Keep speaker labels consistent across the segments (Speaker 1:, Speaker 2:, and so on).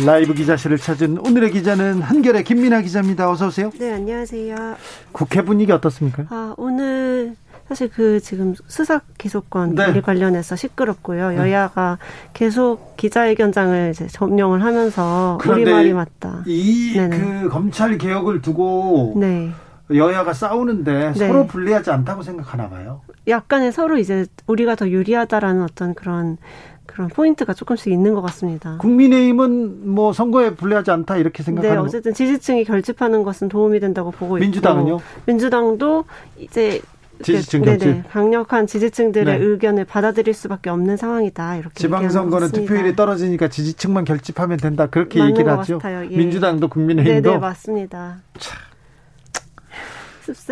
Speaker 1: 라이브 기자실을 찾은 오늘의 기자는 한결의 김민아 기자입니다. 어서 오세요.
Speaker 2: 네, 안녕하세요.
Speaker 1: 국회 분위기 어떻습니까?
Speaker 2: 아, 오늘 사실 그 지금 수사 기소권 네. 관련해서 시끄럽고요. 네. 여야가 계속 기자회견장을 이제 점령을 하면서 우리 말이 맞다.
Speaker 1: 이 그 검찰 개혁을 두고 네. 여야가 싸우는데 네. 서로 불리하지 않다고 생각하나 봐요.
Speaker 2: 약간의 서로 이제 우리가 더 유리하다라는 어떤 그런 그런 포인트가 조금씩 있는 것 같습니다.
Speaker 1: 국민의힘은 뭐 선거에 불리하지 않다 이렇게 생각하는.
Speaker 2: 네, 어쨌든 지지층이 결집하는 것은 도움이 된다고 보고
Speaker 1: 민주당은요?
Speaker 2: 있고 민주당도 이제
Speaker 1: 지지층 결집. 네네,
Speaker 2: 강력한 지지층들의 네. 의견을 받아들일 수밖에 없는 상황이다. 이렇게
Speaker 1: 지방선거는 투표율이 떨어지니까 지지층만 결집하면 된다. 그렇게 얘기를 하죠. 예. 민주당도 국민의힘도.
Speaker 2: 네네 맞습니다. 참.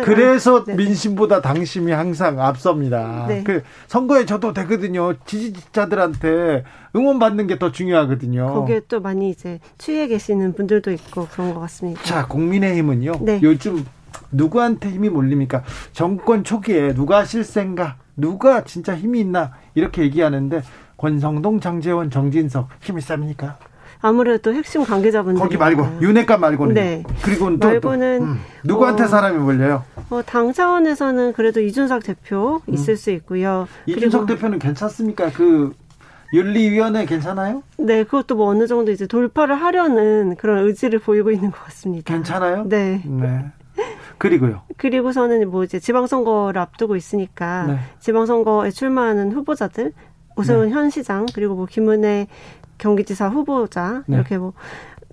Speaker 1: 그래서 네. 민심보다 당심이 항상 앞섭니다. 네. 그 선거에 저도 되거든요. 지지자들한테 응원받는 게 더 중요하거든요.
Speaker 2: 거기에 또 많이 이제 취해 계시는 분들도 있고 그런 것 같습니다.
Speaker 1: 자, 국민의힘은요. 네. 요즘 누구한테 힘이 몰립니까? 정권 초기에 누가 실세인가? 누가 진짜 힘이 있나? 이렇게 얘기하는데 권성동, 장재원, 정진석 힘이 셉니까?
Speaker 2: 아무래도 핵심 관계자분들
Speaker 1: 거기 말고 윤핵관 말고는 네. 그리고 또,
Speaker 2: 말고는
Speaker 1: 또, 음. 누구한테 어, 사람이 몰려요?
Speaker 2: 어, 당 차원에서는 그래도 이준석 대표 음. 있을 음. 수 있고요.
Speaker 1: 이준석 대표는 괜찮습니까? 그 윤리위원회 괜찮아요?
Speaker 2: 네, 그것도 뭐 어느 정도 이제 돌파를 하려는 그런 의지를 보이고 있는 것 같습니다.
Speaker 1: 괜찮아요?
Speaker 2: 네.
Speaker 1: 네. 그리고요.
Speaker 2: 그리고서는 뭐 이제 지방선거를 앞두고 있으니까 네. 지방선거에 출마하는 후보자들 오세훈 네. 현 시장 그리고 뭐 김은혜 경기지사 후보자 네. 이렇게 뭐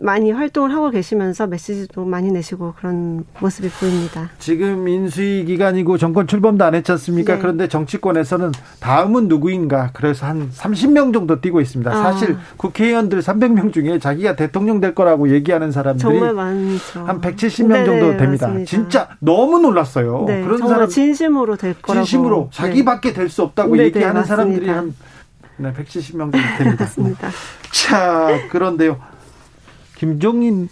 Speaker 2: 많이 활동을 하고 계시면서 메시지도 많이 내시고 그런 모습이 보입니다.
Speaker 1: 지금 인수위 기간이고 정권 출범도 안 했지 않습니까? 네. 그런데 정치권에서는 다음은 누구인가? 그래서 한 30명 정도 뛰고 있습니다. 아. 사실 국회의원들 300명 중에 자기가 대통령 될 거라고 얘기하는 사람들이
Speaker 2: 정말 많죠.
Speaker 1: 한 170명 네네, 정도 됩니다. 맞습니다. 진짜 너무 놀랐어요.
Speaker 2: 네, 그런 사람
Speaker 1: 진심으로
Speaker 2: 될 거라고.
Speaker 1: 진심으로 자기밖에 될 수 없다고 네네, 얘기하는 사람들이 한 네, 170명 정도 됩니다.
Speaker 2: 맞습니다.
Speaker 1: 자, 그런데요. 김종인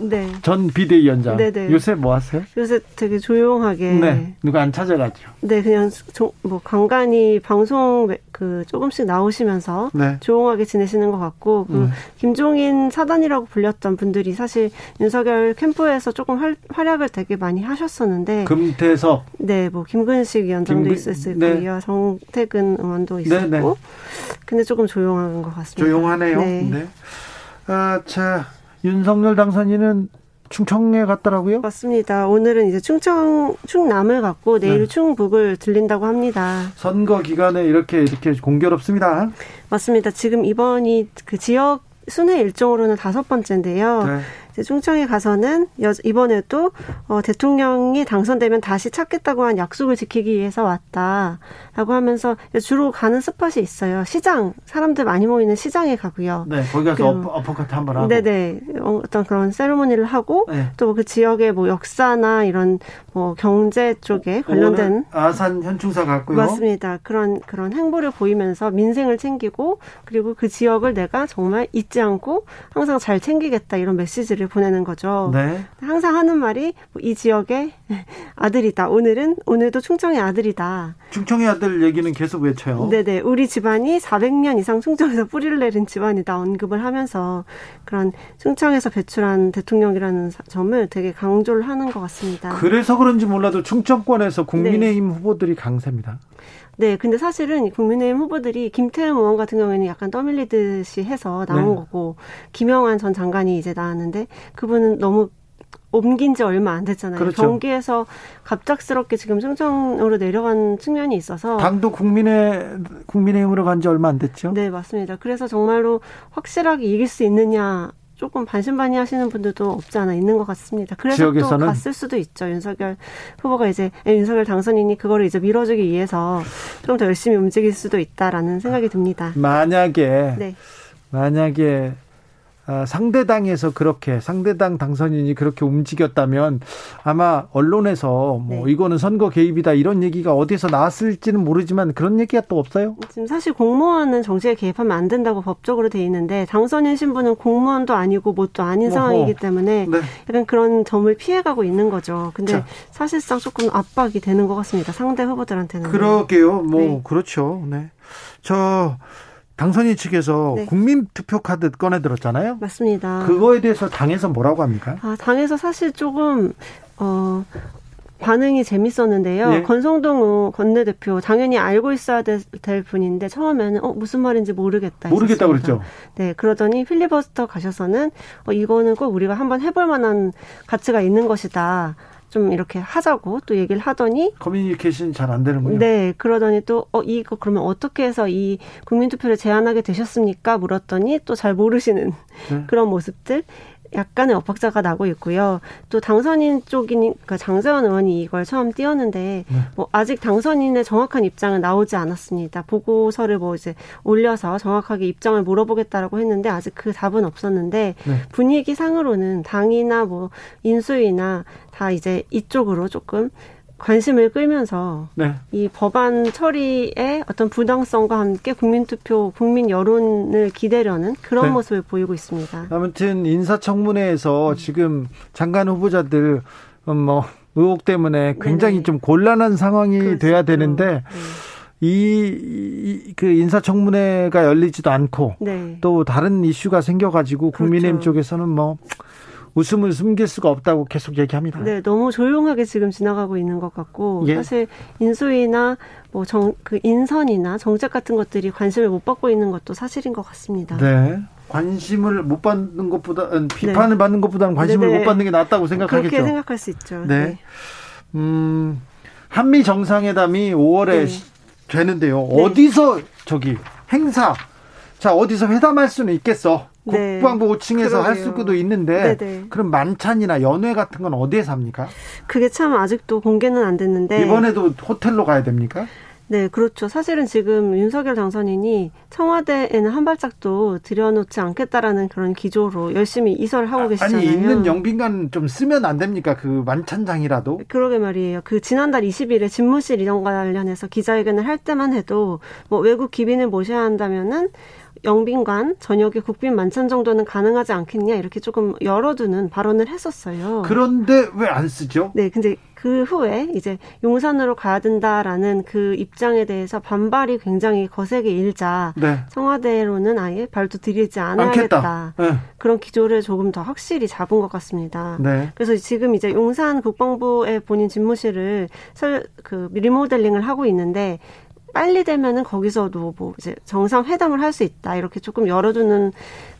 Speaker 1: 네. 전 비대위원장. 네네. 요새 뭐 하세요?
Speaker 2: 요새 되게 조용하게.
Speaker 1: 네. 누가 안 찾아가죠.
Speaker 2: 네, 그냥 조, 뭐 간간히 방송 그 조금씩 나오시면서 네. 조용하게 지내시는 것 같고 그 네. 김종인 사단이라고 불렸던 분들이 사실 윤석열 캠프에서 조금 활, 활약을 되게 많이 하셨었는데.
Speaker 1: 금태섭.
Speaker 2: 네, 뭐 김근식 위원장도 김근, 있었을 네. 거고요. 정태근 의원도 있었고. 네, 네. 근데 조금 조용한 것 같습니다.
Speaker 1: 조용하네요. 네. 네. 아, 자. 윤석열 당선인은 충청에 갔더라고요?
Speaker 2: 맞습니다. 오늘은 이제 충청, 충남을 갔고 내일 네. 충북을 들린다고 합니다.
Speaker 1: 선거 기간에 이렇게 이렇게 공교롭습니다.
Speaker 2: 맞습니다. 지금 이번이 그 지역 순회 일정으로는 다섯 번째인데요. 네. 충청에 가서는 이번에도 어, 대통령이 당선되면 다시 찾겠다고 한 약속을 지키기 위해서 왔다라고 하면서 주로 가는 스팟이 있어요. 시장 사람들 많이 모이는 시장에 가고요.
Speaker 1: 네, 거기 가서 어퍼, 컷 한번 하고.
Speaker 2: 네네 어, 어떤 그런 세리머니를 하고 네. 또그 지역의 뭐 역사나 이런 뭐 경제 쪽에 관련된
Speaker 1: 아산 현충사 갔고요.
Speaker 2: 맞습니다. 그런 그런 행보를 보이면서 민생을 챙기고 그리고 그 지역을 내가 정말 잊지 않고 항상 잘 챙기겠다 이런 메시지를 메시지를 보내는 거죠. 네. 항상 하는 말이 뭐이 지역의 아들이다. 오늘은 오늘도 충청의 아들이다.
Speaker 1: 충청의 아들 얘기는 계속 외쳐요.
Speaker 2: 네네. 우리 집안이 400년 이상 충청에서 뿌리를 내린 집안이다. 언급을 하면서 그런 충청에서 배출한 대통령이라는 점을 되게 강조를 하는 것 같습니다.
Speaker 1: 그래서 그런지 몰라도 충청권에서 국민의힘 네. 후보들이 강세입니다.
Speaker 2: 네, 근데 사실은 국민의힘 후보들이 김태흠 의원 같은 경우에는 약간 떠밀리듯이 해서 나온 네. 거고 김영환 전 장관이 이제 나왔는데 그분은 너무 옮긴 지 얼마 안 됐잖아요. 그렇죠. 경기에서 갑작스럽게 지금 충청으로 내려간 측면이 있어서
Speaker 1: 당도 국민의 국민의힘으로 간 지 얼마 안 됐죠.
Speaker 2: 네, 맞습니다. 그래서 정말로 확실하게 이길 수 있느냐 조금 반신반의 하시는 분들도 없지 않아 있는 것 같습니다. 그래서 지역에서는? 또 갔을 수도 있죠. 윤석열 후보가 이제 윤석열 당선인이 그거를 이제 밀어주기 위해서 좀 더 열심히 움직일 수도 있다라는 생각이 듭니다.
Speaker 1: 만약에 네. 만약에 아, 상대당에서 그렇게 상대당 당선인이 그렇게 움직였다면 아마 언론에서 뭐 네. 이거는 선거 개입이다 이런 얘기가 어디서 나왔을지는 모르지만 그런 얘기가 또 없어요.
Speaker 2: 지금 사실 공무원은 정치에 개입하면 안 된다고 법적으로 돼 있는데 당선인 신분은 공무원도 아니고 뭣도 아닌 어허. 상황이기 때문에 네. 약간 그런 점을 피해가고 있는 거죠. 근데 자. 사실상 조금 압박이 되는 것 같습니다. 상대 후보들한테는.
Speaker 1: 그러게요. 뭐 네. 그렇죠. 네. 저 당선인 측에서 네. 국민 투표 카드 꺼내 들었잖아요.
Speaker 2: 맞습니다.
Speaker 1: 그거에 대해서 당에서 뭐라고 합니까?
Speaker 2: 아, 당에서 사실 조금 어 반응이 재밌었는데요. 네. 권성동 원내대표 당연히 알고 있어야 될, 될, 분인데 처음에는 어 무슨 말인지 모르겠다.
Speaker 1: 모르겠다 그랬죠.
Speaker 2: 네, 그러더니 필리버스터 가셔서는 어 이거는 꼭 우리가 한번 해볼 만한 가치가 있는 것이다. 좀 이렇게 하자고 또 얘기를 하더니
Speaker 1: 커뮤니케이션 잘 안 되는군요.
Speaker 2: 네, 그러더니 또 어 이거 그러면 어떻게 해서 이 국민 투표를 제안하게 되셨습니까? 물었더니 또 잘 모르시는 네. 그런 모습들 약간의 엇박자가 나고 있고요. 또 당선인 쪽이니까 그러니까 장재원 의원이 이걸 처음 띄웠는데 네. 뭐 아직 당선인의 정확한 입장은 나오지 않았습니다. 보고서를 뭐 이제 올려서 정확하게 입장을 물어보겠다라고 했는데 아직 그 답은 없었는데 네. 분위기 상으로는 당이나 뭐 인수위나 다 이제 이쪽으로 조금 관심을 끌면서 네. 이 법안 처리의 어떤 부당성과 함께 국민투표, 국민 여론을 기대려는 그런 네. 모습을 보이고 있습니다.
Speaker 1: 아무튼 인사청문회에서 음. 지금 장관 후보자들 음, 뭐 의혹 때문에 굉장히 네네. 좀 곤란한 상황이 그렇죠. 돼야 되는데 네. 이, 그 인사청문회가 열리지도 않고 네. 또 다른 이슈가 생겨가지고 국민의힘 그렇죠. 쪽에서는 뭐 웃음을 숨길 수가 없다고 계속 얘기합니다.
Speaker 2: 네, 너무 조용하게 지금 지나가고 있는 것 같고 예. 사실 인수위나 뭐 정 그 인선이나 정책 같은 것들이 관심을 못 받고 있는 것도 사실인 것 같습니다.
Speaker 1: 네. 관심을 못 받는 것보다 비판을 네. 받는 것보다는 관심을 네네. 못 받는 게 낫다고 생각하겠죠.
Speaker 2: 그렇게 생각할 수 있죠.
Speaker 1: 네. 네. 음, 한미 정상회담이 5월에 네. 되는데요. 네. 어디서 저기 행사 자 어디서 회담할 수는 있겠어. 네. 국방부 5층에서 할 수도 있는데 네네. 그럼 만찬이나 연회 같은 건 어디에서 합니까?
Speaker 2: 그게 참 아직도 공개는 안 됐는데
Speaker 1: 이번에도 호텔로 가야 됩니까?
Speaker 2: 네, 그렇죠. 사실은 지금 윤석열 당선인이 청와대에는 한 발짝도 들여놓지 않겠다라는 그런 기조로 열심히 이설을 하고 계시잖아요.
Speaker 1: 아니 있는 영빈관 좀 쓰면 안 됩니까? 그 만찬장이라도.
Speaker 2: 그러게 말이에요. 그 지난달 20일에 집무실 이전 관련해서 기자회견을 할 때만 해도 뭐 외국 기빈을 모셔야 한다면은 영빈관 저녁에 국빈 만찬 정도는 가능하지 않겠냐 이렇게 조금 열어두는 발언을 했었어요.
Speaker 1: 그런데 왜 안 쓰죠?
Speaker 2: 네, 근데 그 후에 이제 용산으로 가야 된다라는 그 입장에 대해서 반발이 굉장히 거세게 일자 네. 청와대로는 아예 발도 들이지 않아야겠다 네. 그런 기조를 조금 더 확실히 잡은 것 같습니다. 네. 그래서 지금 이제 용산 국방부의 본인 집무실을 설, 그 리모델링을 하고 있는데 빨리 되면은 거기서도 뭐 이제 정상 회담을 할 수 있다 이렇게 조금 열어두는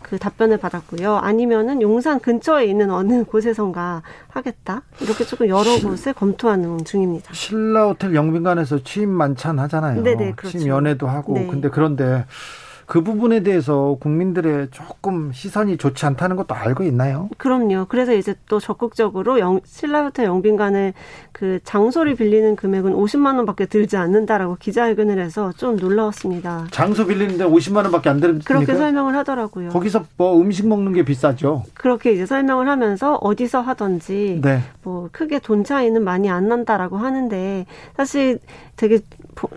Speaker 2: 그 답변을 받았고요. 아니면은 용산 근처에 있는 어느 곳에선가 하겠다 이렇게 조금 여러 곳을 검토하는 중입니다.
Speaker 1: 신라 호텔 영빈관에서 취임 만찬 하잖아요. 네네 그렇죠. 취임 연회도 하고 네. 근데 그런데 그 부분에 대해서 국민들의 조금 시선이 좋지 않다는 것도 알고 있나요?
Speaker 2: 그럼요. 그래서 이제 또 적극적으로 영, 신라호텔 영빈관을 그 장소를 빌리는 금액은 50만 원밖에 들지 않는다라고 기자회견을 해서 좀 놀라웠습니다.
Speaker 1: 장소 빌리는데 50만 원밖에 안 드는
Speaker 2: 그렇게 설명을 하더라고요.
Speaker 1: 거기서 뭐 음식 먹는 게 비싸죠.
Speaker 2: 그렇게 이제 설명을 하면서 어디서 하던지 네. 뭐 크게 돈 차이는 많이 안 난다라고 하는데 사실 되게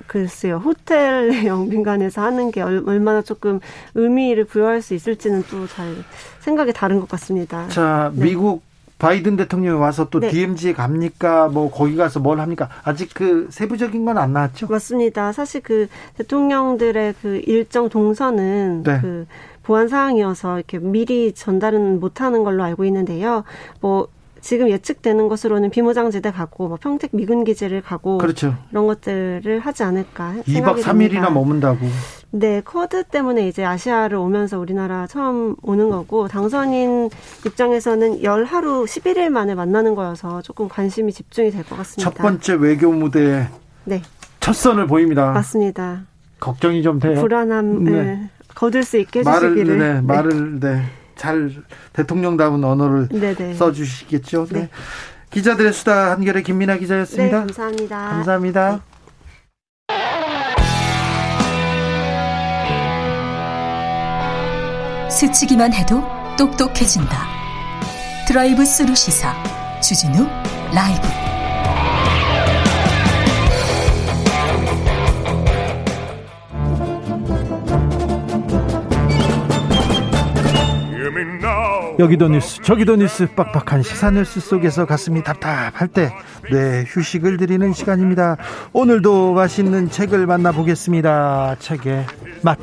Speaker 2: 글쎄요 호텔 영빈관에서 하는 게 얼마나 조금 의미를 부여할 수 있을지는 또 잘 생각이 다른 것 같습니다.
Speaker 1: 자 네. 미국 바이든 대통령이 와서 또 네. DMZ에 갑니까? 뭐 거기 가서 뭘 합니까? 아직 그 세부적인 건 안 나왔죠?
Speaker 2: 맞습니다. 사실 그 대통령들의 그 일정 동선은 네. 그 보안 사항이어서 이렇게 미리 전달은 못하는 걸로 알고 있는데요. 뭐 지금 예측되는 것으로는 비무장지대 가고 뭐 평택 미군 기지를 가고 그렇죠. 이런 것들을 하지 않을까 2박 3일이나
Speaker 1: 머문다고.
Speaker 2: 네, 쿼드 때문에 이제 아시아를 오면서 우리나라 처음 오는 거고 당선인 입장에서는 열 하루 11일 만에 만나는 거여서 조금 관심이 집중이 될 것 같습니다.
Speaker 1: 첫 번째 외교 무대에 네. 첫 선을 보입니다.
Speaker 2: 맞습니다.
Speaker 1: 걱정이 좀 돼요.
Speaker 2: 불안함을 네. 거둘 수 있게 해주시기를.
Speaker 1: 말을, 네, 말을 네. 잘 대통령다운 언어를 네네. 써주시겠죠. 네. 네. 기자들의 수다 한결의 김민아 기자였습니다. 네,
Speaker 2: 감사합니다.
Speaker 1: 감사합니다.
Speaker 3: 스치기만 해도 똑똑해진다. 드라이브 스루 시사 주진우 라이브.
Speaker 1: 여기도 뉴스 저기도 뉴스 빡빡한 시사 뉴스 속에서 가슴이 답답할 때 네, 휴식을 드리는 시간입니다. 오늘도 맛있는 책을 만나보겠습니다. 책의 맛.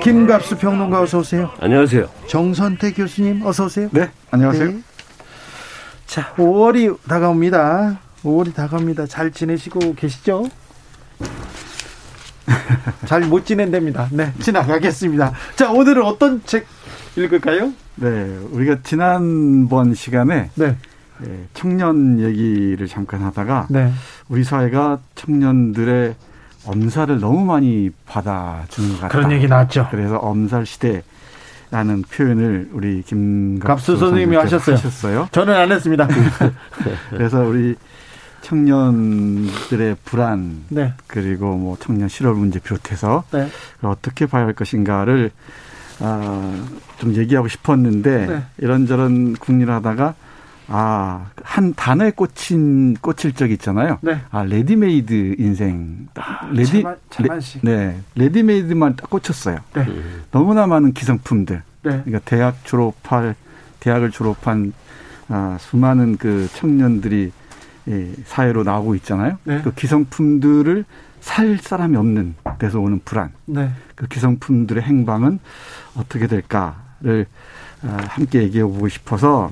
Speaker 1: 김갑수 평론가 어서 오세요.
Speaker 4: 안녕하세요.
Speaker 1: 정선태 교수님 어서 오세요.
Speaker 5: 네, 안녕하세요. 네.
Speaker 1: 자, 5월이 다가옵니다. 5월이 다가옵니다. 잘 지내시고 계시죠? 잘못 지낸답니다. 네, 지나가겠습니다. 자, 오늘은 어떤 책 읽을까요?
Speaker 5: 네, 우리가 지난번 시간에 네. 예, 청년 얘기를 잠깐 하다가 네. 우리 사회가 청년들의 엄살을 너무 많이 받아주는 것 같다.
Speaker 1: 그런 얘기 나왔죠.
Speaker 5: 그래서 엄살 시대라는 표현을 우리 김갑수
Speaker 1: 선생님이 하셨어요.
Speaker 5: 하셨어요.
Speaker 1: 저는 안 했습니다.
Speaker 5: 그래서 우리 청년들의 불안 네. 그리고 뭐 청년 실업 문제 비롯해서 네. 어떻게 봐야 할 것인가를 아, 좀 얘기하고 싶었는데 네. 이런저런 궁리하다가 아, 한 단어에 꽂힌 꽂힐 적 있잖아요. 네. 아, 레디메이드 인생.
Speaker 1: 아, 레디 차만,
Speaker 5: 네. 레디메이드만 딱 꽂혔어요. 네. 너무나 많은 기성품들. 네. 그러니까 대학 졸업할 대학을 졸업한 아, 수많은 그 청년들이 예, 사회로 나오고 있잖아요. 네. 그 기성품들을 살 사람이 없는 데서 오는 불안. 네. 그 기성품들의 행방은 어떻게 될까를 아, 함께 얘기해 보고 싶어서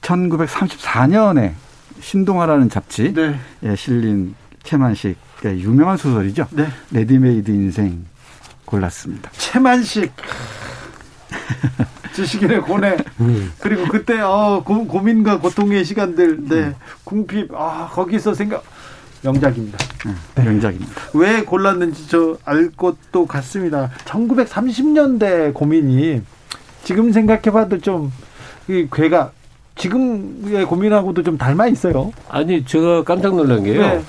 Speaker 5: 1934년에 신동아라는 잡지에 네. 실린 채만식의 유명한 소설이죠. 네. 레디메이드 인생 골랐습니다.
Speaker 1: 채만식. 지식인의 고뇌 음. 그리고 그때 어, 고, 민과 고통의 시간들 네 음. 궁핍 아 거기서 생각 명작입니다.
Speaker 5: 네. 명작입니다.
Speaker 1: 왜 골랐는지 저 알 것도 같습니다. 1930년대 고민이 지금 생각해봐도 좀 이 괴가 지금의 고민하고도 좀 닮아 있어요.
Speaker 4: 아니 제가 깜짝 놀란 게요. 네.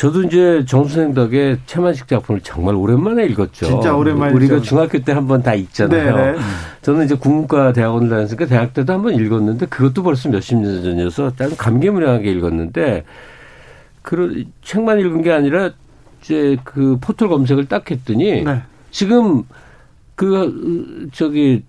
Speaker 4: 저도 이제 정수생 덕에 최만식 작품을 정말 오랜만에 읽었죠.
Speaker 1: 진짜 오랜만에
Speaker 4: 우리가 중학교 때 한 번 다 읽잖아요. 네네. 네. 저는 이제 국문과 대학원을 다녔으니까 대학 때도 한 번 읽었는데 그것도 벌써 몇십 년 전이어서 딱 감개무량하게 읽었는데 그 책만 읽은 게 아니라 이제 그 포털 검색을 딱 했더니 네. 지금 그 저기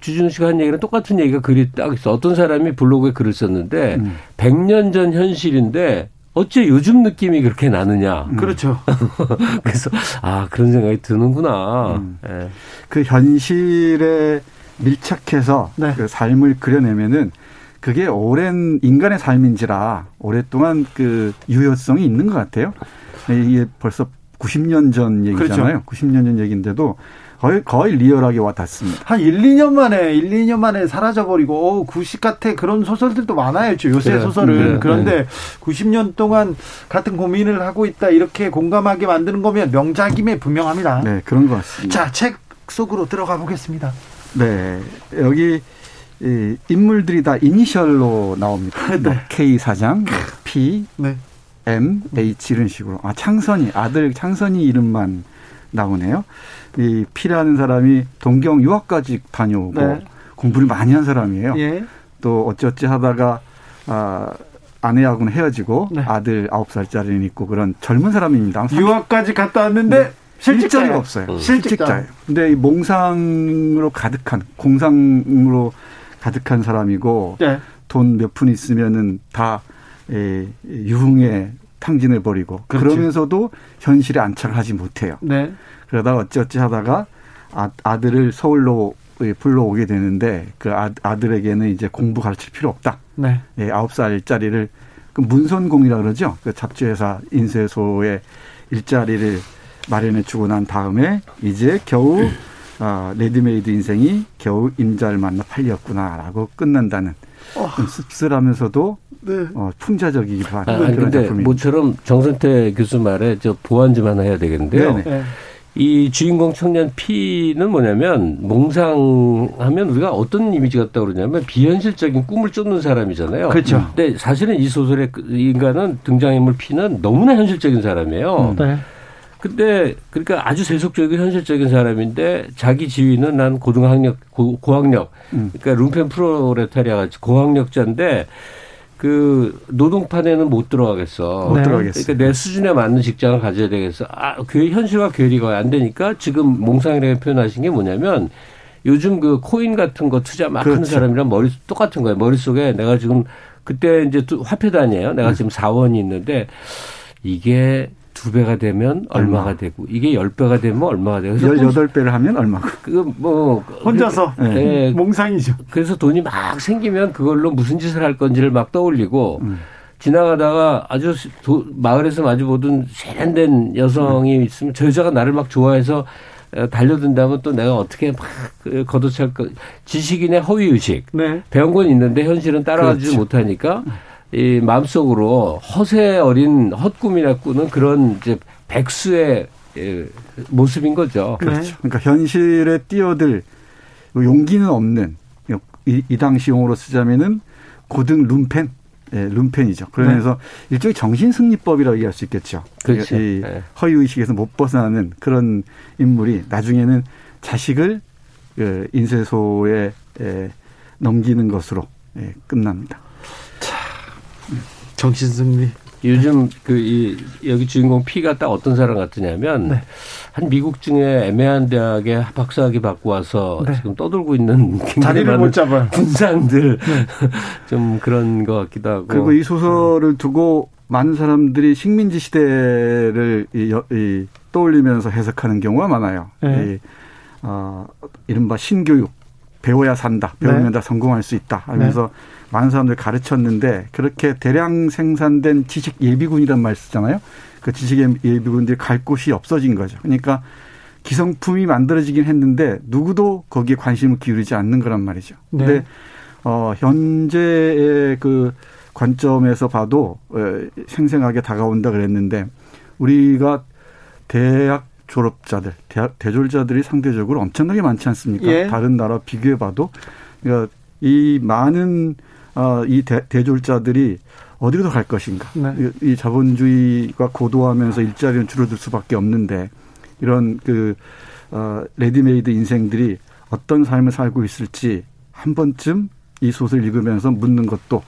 Speaker 4: 주준우 씨가 한 얘기랑 똑같은 얘기가 글이 딱 있어. 어떤 사람이 블로그에 글을 썼는데 음. 100년 전 현실인데 어째 요즘 느낌이 그렇게 나느냐.
Speaker 1: 음. 그렇죠.
Speaker 4: 그래서 아 그런 생각이 드는구나. 음. 네.
Speaker 5: 그 현실에 밀착해서 네. 그 삶을 그려내면은 그게 오랜 인간의 삶인지라 오랫동안 그 유효성이 있는 것 같아요. 이게 벌써 90년 전 얘기잖아요. 그렇죠. 90년 전 얘기인데도 거의, 거의 리얼하게 와닿습니다.
Speaker 1: 한 1, 2년 만에, 1, 2년 만에 사라져버리고, 어, 구식 같아. 그런 소설들도 많아요. 요새 그래, 소설은. 네, 그런데 네. 90년 동안 같은 고민을 하고 있다. 이렇게 공감하게 만드는 거면 명작임에 분명합니다.
Speaker 5: 네, 그런 것 같습니다.
Speaker 1: 자, 책 속으로 들어가 보겠습니다.
Speaker 5: 네. 여기, 이 인물들이 다 이니셜로 나옵니다. 네. 뭐 K 사장, P, 네. M, H 이런 식으로. 아, 창선이, 아들 창선이 이름만 나오네요. 이 피라는 사람이 동경 유학까지 다녀오고 네. 공부를 많이 한 사람이에요. 예. 또 어찌어찌 하다가 아 아내하고는 헤어지고 네. 아들 아홉 살짜리는 있고 그런 젊은 사람입니다.
Speaker 1: 유학까지 갔다 왔는데 네.
Speaker 5: 실직자가 없어요. 음. 실직자예요. 근데 이 몽상으로 가득한 공상으로 가득한 사람이고 네. 돈몇 푼 있으면은 다 에, 유흥에 탕진해 버리고 그러면서도 현실에 안착을 하지 못해요. 네. 그러다 어찌어찌 하다가 아, 아들을 서울로 불러오게 되는데 그 아, 아들에게는 이제 공부 가르칠 필요 없다. 네. 예, 아홉 살짜리를 그 문선공이라 그러죠. 그 잡지회사 인쇄소에 일자리를 마련해 주고 난 다음에 이제 겨우 아, 레디메이드 인생이 겨우 임자를 만나 팔렸구나라고 끝난다는 어. 좀 씁쓸하면서도 네. 어, 풍자적이기도 한
Speaker 4: 아, 그런 근데 작품입니다. 모처럼 정선태 교수 말에 저 보완 좀 하나 해야 되겠는데요. 네네. 네. 이 주인공 청년 P는 뭐냐면 몽상하면 우리가 어떤 이미지 같다 그러냐면 비현실적인 꿈을 쫓는 사람이잖아요.
Speaker 1: 그렇죠.
Speaker 4: 근데 사실은 이 소설의 그 인간은 등장인물 P는 너무나 현실적인 사람이에요. 음. 네. 근데 그러니까 아주 세속적이고 현실적인 사람인데 자기 지위는 난 고등학력 고, 고학력 음. 그러니까 룸펜 프로레타리아 같이 고학력자인데 그 노동판에는 못 들어가겠어.
Speaker 5: 못 네. 들어가겠어.
Speaker 4: 그러니까 내 수준에 맞는 직장을 가져야 되겠어. 아, 그 현실과 괴리가 안 되니까 지금 몽상이라고 표현하신 게 뭐냐면 요즘 그 코인 같은 거 투자 막 그렇죠. 하는 사람이랑 머리 똑같은 거예요. 머릿속에 내가 지금 그때 이제 화폐단이에요. 내가 음. 지금 4원이 있는데 이게 두 배가 되면 얼마가 얼마. 되고 이게 열 배가 되면 얼마가 되고
Speaker 5: 열여덟 배를 하면 얼마고
Speaker 1: 그뭐 혼자서 네. 네. 몽상이죠.
Speaker 4: 그래서 돈이 막 생기면 그걸로 무슨 짓을 할 건지를 막 떠올리고 음. 지나가다가 아주 도, 마을에서 마주 보던 세련된 여성이 음. 있으면 저 여자가 나를 막 좋아해서 어, 달려든다면 또 내가 어떻게 막그 걷어찰 거 지식인의 허위 의식 네. 배운 건 있는데 현실은 따라가지 그렇죠. 못하니까 이 마음속으로 허세 어린 헛꿈이나 꾸는 그런 이제 백수의 예, 모습인 거죠.
Speaker 5: 그렇죠. 네. 그러니까 현실에 뛰어들 용기는 없는 이, 이 당시 용어로 쓰자면은 고등 룸펜 예, 룸펜이죠. 그러면서 네. 일종의 정신승리법이라고 얘기할 수 있겠죠.
Speaker 4: 그렇죠.
Speaker 5: 이 네. 허위의식에서 못 벗어나는 그런 인물이 나중에는 자식을 그 인쇄소에 예, 넘기는 것으로 예, 끝납니다.
Speaker 1: 정신승리.
Speaker 4: 요즘 그 이 여기 주인공 피가 딱 어떤 사람 같으냐면 네. 한 미국 중에 애매한 대학에 박사학위 받고 와서 네. 지금 떠들고 있는
Speaker 1: 자리를 못 잡아요.
Speaker 4: 군상들 네. 좀 그런 것 같기도 하고.
Speaker 5: 그리고 이 소설을 두고 많은 사람들이 식민지 시대를 이, 이 떠올리면서 해석하는 경우가 많아요. 네. 이, 어, 이른바 신교육 배워야 산다. 배우면 네. 다 성공할 수 있다. 하면서 네. 많은 사람들 가르쳤는데 그렇게 대량 생산된 지식 예비군이란 말 쓰잖아요. 그 지식 예비군들이 갈 곳이 없어진 거죠. 그러니까 기성품이 만들어지긴 했는데 누구도 거기에 관심을 기울이지 않는 거란 말이죠. 네. 근데 어 현재의 그 관점에서 봐도 어, 생생하게 다가온다 그랬는데 우리가 대학 졸업자들, 대학 대졸자들이 상대적으로 엄청나게 많지 않습니까? 예. 다른 나라 비교해 봐도 그러니까 이 많은 어, 이 대, 대졸자들이 어디로 갈 것인가. 네. 이, 이 자본주의가 고도화하면서 일자리는 줄어들 수밖에 없는데 이런 그 어, 레디메이드 인생들이 어떤 삶을 살고 있을지 한 번쯤 이 소설 읽으면서 묻는 것도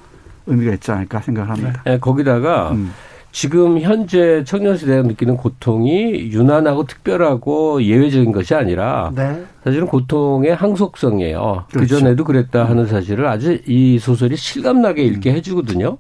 Speaker 5: 의미가 있지 않을까 생각을 합니다.
Speaker 4: 네, 거기다가 음. 지금 현재 청년세대가 느끼는 고통이 유난하고 특별하고 예외적인 것이 아니라 네. 사실은 고통의 항속성이에요. 그렇죠. 그전에도 그랬다 하는 사실을 아주 이 소설이 실감나게 읽게 음. 해주거든요.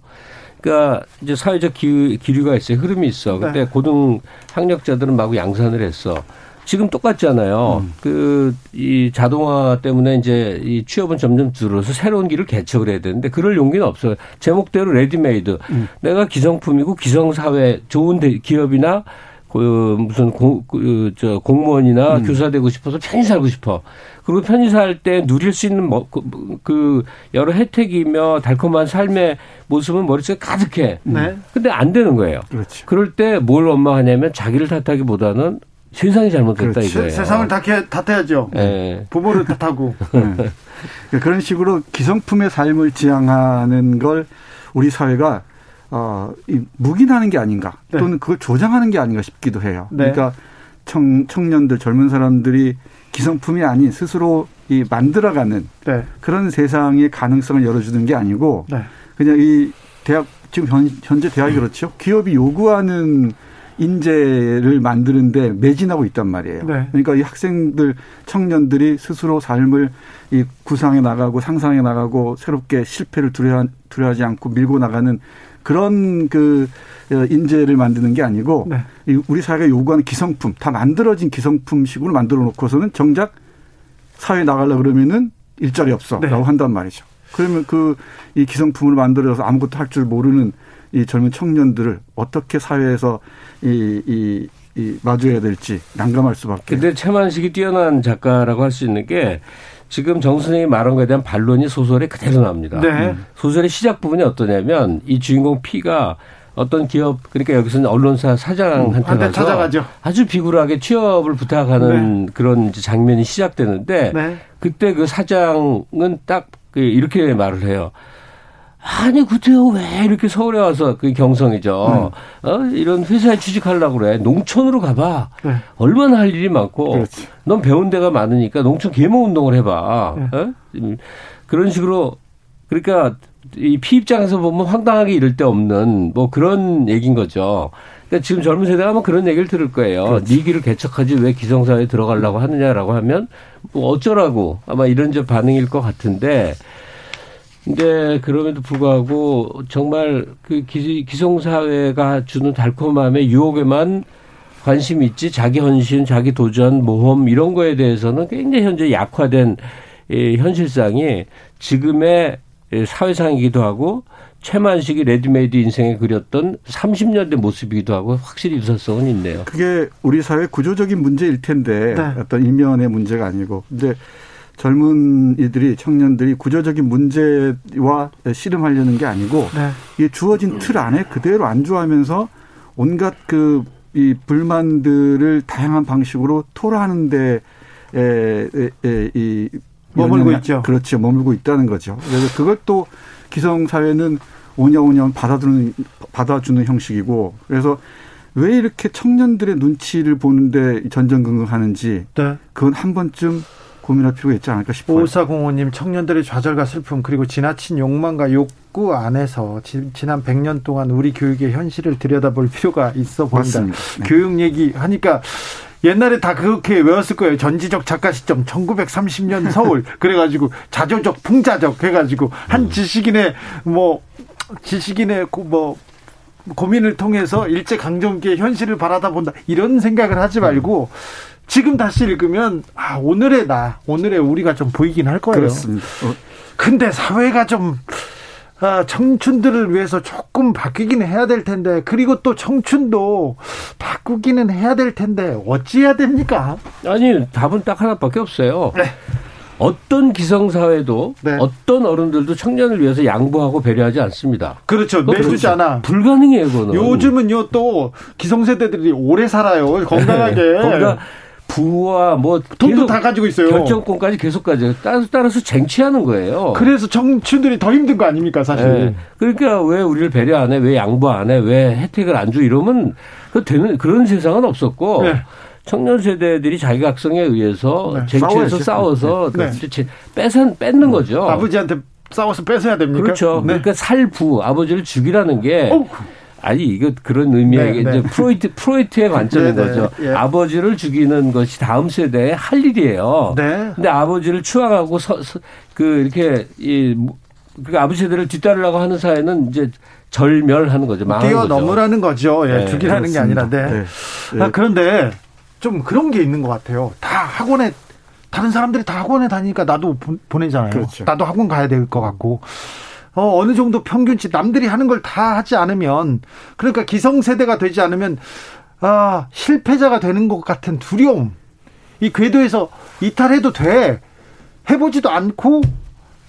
Speaker 4: 그러니까 이제 사회적 기, 류가 있어요. 흐름이 있어. 근데 네. 고등 학력자들은 마구 양산을 했어. 지금 똑같잖아요. 음. 그이 자동화 때문에 이제 이 취업은 점점 줄어서 새로운 길을 개척을 해야 되는데 그럴 용기는 없어요. 제목대로 레디메이드. 음. 내가 기성품이고 기성사회 좋은 기업이나 그 무슨 공, 그, 저 공무원이나 음. 교사 되고 싶어서 편히 살고 싶어. 그리고 편히 살 때 누릴 수 있는 뭐, 그, 그 여러 혜택이며 달콤한 삶의 모습은 머릿속에 가득해. 네. 근데 안 되는 거예요.
Speaker 5: 그렇죠.
Speaker 4: 그럴 때뭘 엄마 하냐면 자기를 탓하기보다는 세상이 잘못됐다 그렇지. 이거예요.
Speaker 1: 세상을 탓해, 탓해야죠. 네. 부모를 탓하고. 네.
Speaker 5: 그런 식으로 기성품의 삶을 지향하는 걸 우리 사회가 어, 이 묵인하는 게 아닌가 네. 또는 그걸 조장하는 게 아닌가 싶기도 해요. 네. 그러니까 청, 청년들 젊은 사람들이 기성품이 아닌 스스로 이 만들어가는 네. 그런 세상의 가능성을 열어주는 게 아니고 네. 그냥 이 대학 지금 현, 현재 대학이 그렇죠. 기업이 요구하는 인재를 만드는데 매진하고 있단 말이에요. 네. 그러니까 이 학생들, 청년들이 스스로 삶을 이 구상해 나가고 상상해 나가고 새롭게 실패를 두려워, 두려워하지 않고 밀고 나가는 그런 그 어, 인재를 만드는 게 아니고 네. 우리 사회가 요구하는 기성품, 다 만들어진 기성품식으로 만들어 놓고서는 정작 사회에 나가려 그러면은 일자리 없어라고 네. 한단 말이죠. 그러면 그 이 기성품을 만들어서 아무것도 할 줄 모르는 이 젊은 청년들을 어떻게 사회에서 이, 이, 이 마주해야 될지 난감할 수밖에.
Speaker 4: 근데 최만식이 뛰어난 작가라고 할 수 있는 게 지금 정 선생님이 말한 것에 대한 반론이 소설에 그대로 나옵니다. 네. 소설의 시작 부분이 어떠냐면 이 주인공 피가 어떤 기업 그러니까 여기서는 언론사 사장한테 가서
Speaker 1: 찾아가죠.
Speaker 4: 아주 비굴하게 취업을 부탁하는 네. 그런 장면이 시작되는데 네. 그때 그 사장은 딱그 이렇게 말을 해요. 아니 그때요 왜 이렇게 서울에 와서 그 경성이죠. 음. 어 이런 회사에 취직하려고 그래. 농촌으로 가봐. 네. 얼마나 할 일이 많고. 그렇지. 넌 배운 데가 많으니까 농촌 계모 운동을 해봐. 네. 어? 그런 식으로 그러니까 이 피입장에서 보면 황당하게 이럴 데 없는 뭐 그런 얘기인 거죠. 그러니까 지금 젊은 세대가 아마 그런 얘기를 들을 거예요. 그렇지. 네 길을 개척하지 왜 기성사회에 들어가려고 하느냐라고 하면 뭐 어쩌라고 아마 이런 저 반응일 것 같은데 근데 그럼에도 불구하고 정말 그 기, 기성사회가 주는 달콤함에 유혹에만 관심 있지 자기 헌신, 자기 도전, 모험 이런 거에 대해서는 굉장히 현재 약화된 이 현실상이 지금의 사회상이기도 하고 채만식이 레디메이드 인생에 그렸던 30년대 모습이기도 하고 확실히 유사성은 있네요.
Speaker 5: 그게 우리 사회 구조적인 문제일 텐데 네. 어떤 일면의 문제가 아니고 근데 젊은 이들이 청년들이 구조적인 문제와 씨름하려는 게 아니고 네. 이게 주어진 틀 안에 그대로 안주하면서 온갖 그 이 불만들을 다양한 방식으로 토로하는데 에이
Speaker 1: 머물고 있죠.
Speaker 5: 그렇죠. 머물고 있다는 거죠. 그래서 그걸 또 기성 사회는 오냐오냐 받아주는 받아주는 형식이고 그래서 왜 이렇게 청년들의 눈치를 보는데 전전긍긍하는지 네. 그건 한 번쯤 고민할 필요가 있지 않을까 싶어요.
Speaker 1: 오사공호님 청년들의 좌절과 슬픔 그리고 지나친 욕망과 욕구 안에서 지, 난 100년 동안 우리 교육의 현실을 들여다볼 필요가 있어 보인다. 네. 교육 얘기 하니까 옛날에 다 그렇게 외웠을 거예요. 전지적 작가 시점 1930년 서울 그래가지고 자조적 풍자적 해가지고 한 음. 지식인의 뭐 지식인의 뭐 고민을 통해서 일제 강점기의 현실을 바라다 본다 이런 생각을 하지 말고 지금 다시 읽으면 아 오늘의 나 오늘의 우리가 좀 보이긴 할 거예요.
Speaker 5: 그렇습니다. 어.
Speaker 1: 근데 사회가 좀 아, 청춘들을 위해서 조금 바뀌기는 해야 될 텐데 그리고 또 청춘도 바꾸기는 해야 될 텐데 어찌해야 됩니까?
Speaker 4: 아니 답은 딱 하나밖에 없어요. 네. 어떤 기성사회도 네. 어떤 어른들도 청년을 위해서 양보하고 배려하지 않습니다.
Speaker 1: 그렇죠. 내주지 않아.
Speaker 4: 불가능해요, 그거는.
Speaker 1: 요즘은요, 또 기성세대들이 오래 살아요. 건강하게. 건강,
Speaker 4: 부와 뭐
Speaker 1: 돈도 다 가지고 있어요.
Speaker 4: 결정권까지 계속 가지고 따라서 따라서 쟁취하는 거예요.
Speaker 1: 그래서 정치인들이 더 힘든 거 아닙니까 사실. 네.
Speaker 4: 그러니까 왜 우리를 배려 안 해, 왜 양보 안 해, 왜 혜택을 안 줘 이러면 그 되는 그런 세상은 없었고. 네. 청년 세대들이 자기 각성에 의해서 네. 쟁취해서 싸워서 네. 네. 뺏은 뺏는 거죠.
Speaker 1: 아버지한테 싸워서 뺏어야 됩니까?
Speaker 4: 그렇죠. 네. 그러니까 살부 아버지를 죽이라는 게 오. 아니 이거 그런 의미의 네, 이제 네. 프로이트 프로이트의 관점인 네, 네, 거죠. 예. 아버지를 죽이는 것이 다음 세대의 할 일이에요. 네. 근데 아버지를 추앙하고 서, 서, 그 이렇게 이그 아버지 세대를 뒤따르려고 하는 사회는 이제 절멸하는 거죠.
Speaker 1: 뛰어넘으라는 거죠. 예, 네, 죽이라는 게 아니라. 네. 아, 그런데 좀 그런 게 있는 것 같아요. 다 학원에 다른 사람들이 다 학원에 다니니까 나도 보내잖아요. 그렇죠. 나도 학원 가야 될 것 같고. 어, 어느 정도 평균치 남들이 하는 걸 다 하지 않으면 그러니까 기성세대가 되지 않으면 아, 실패자가 되는 것 같은 두려움. 이 궤도에서 이탈해도 돼. 해보지도 않고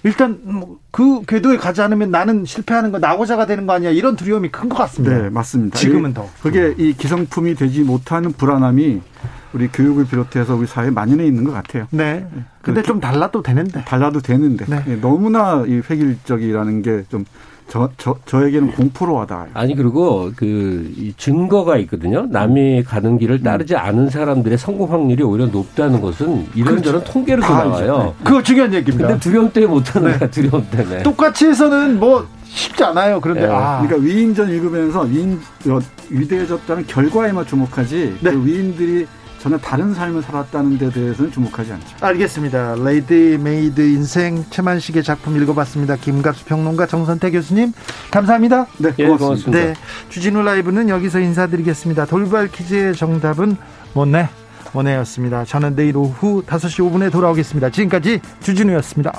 Speaker 1: 일단 뭐그 궤도에 가지 않으면 나는 실패하는 거 나고자가 되는 거 아니야 이런 두려움이 큰 것 같습니다.
Speaker 5: 네, 맞습니다.
Speaker 1: 지금은 더.
Speaker 5: 그게 이 기성품이 되지 못하는 불안함이 우리 교육을 비롯해서 우리 사회에 만연해 있는 것 같아요.
Speaker 1: 네. 근데 좀 달라도 되는데.
Speaker 5: 달라도 되는데. 네. 예, 너무나 이 획일적이라는 게좀 저, 저, 저에게는 공포로 와닿아요.
Speaker 4: 아니, 그리고 그, 증거가 있거든요. 남이 가는 길을 따르지 않은 사람들의 성공 확률이 오히려 높다는 것은 이런저런 그렇죠. 통계로 나와요.
Speaker 1: 네. 그거 중요한 얘기입니다.
Speaker 4: 근데 두려움 때문에 못하는 네. 거야, 두려움 때 문에.
Speaker 1: 똑같이 해서는 뭐 쉽지 않아요. 그런데 네.
Speaker 5: 아. 그러니까 위인전 읽으면서 위인 위대해졌다는 결과에만 주목하지 네. 그 위인들이 전혀 다른 삶을 살았다는 데 대해서는 주목하지 않죠.
Speaker 1: 알겠습니다. 레디메이드 인생 채만식의 작품 읽어봤습니다. 김갑수 평론가 정선태 교수님 감사합니다.
Speaker 4: 네, 예, 고맙습니다. 고맙습니다. 네,
Speaker 1: 주진우 라이브는 여기서 인사드리겠습니다. 돌발 퀴즈의 정답은 모네 모네였습니다. 저는 내일 오후 5시 5분에 돌아오겠습니다. 지금까지 주진우였습니다.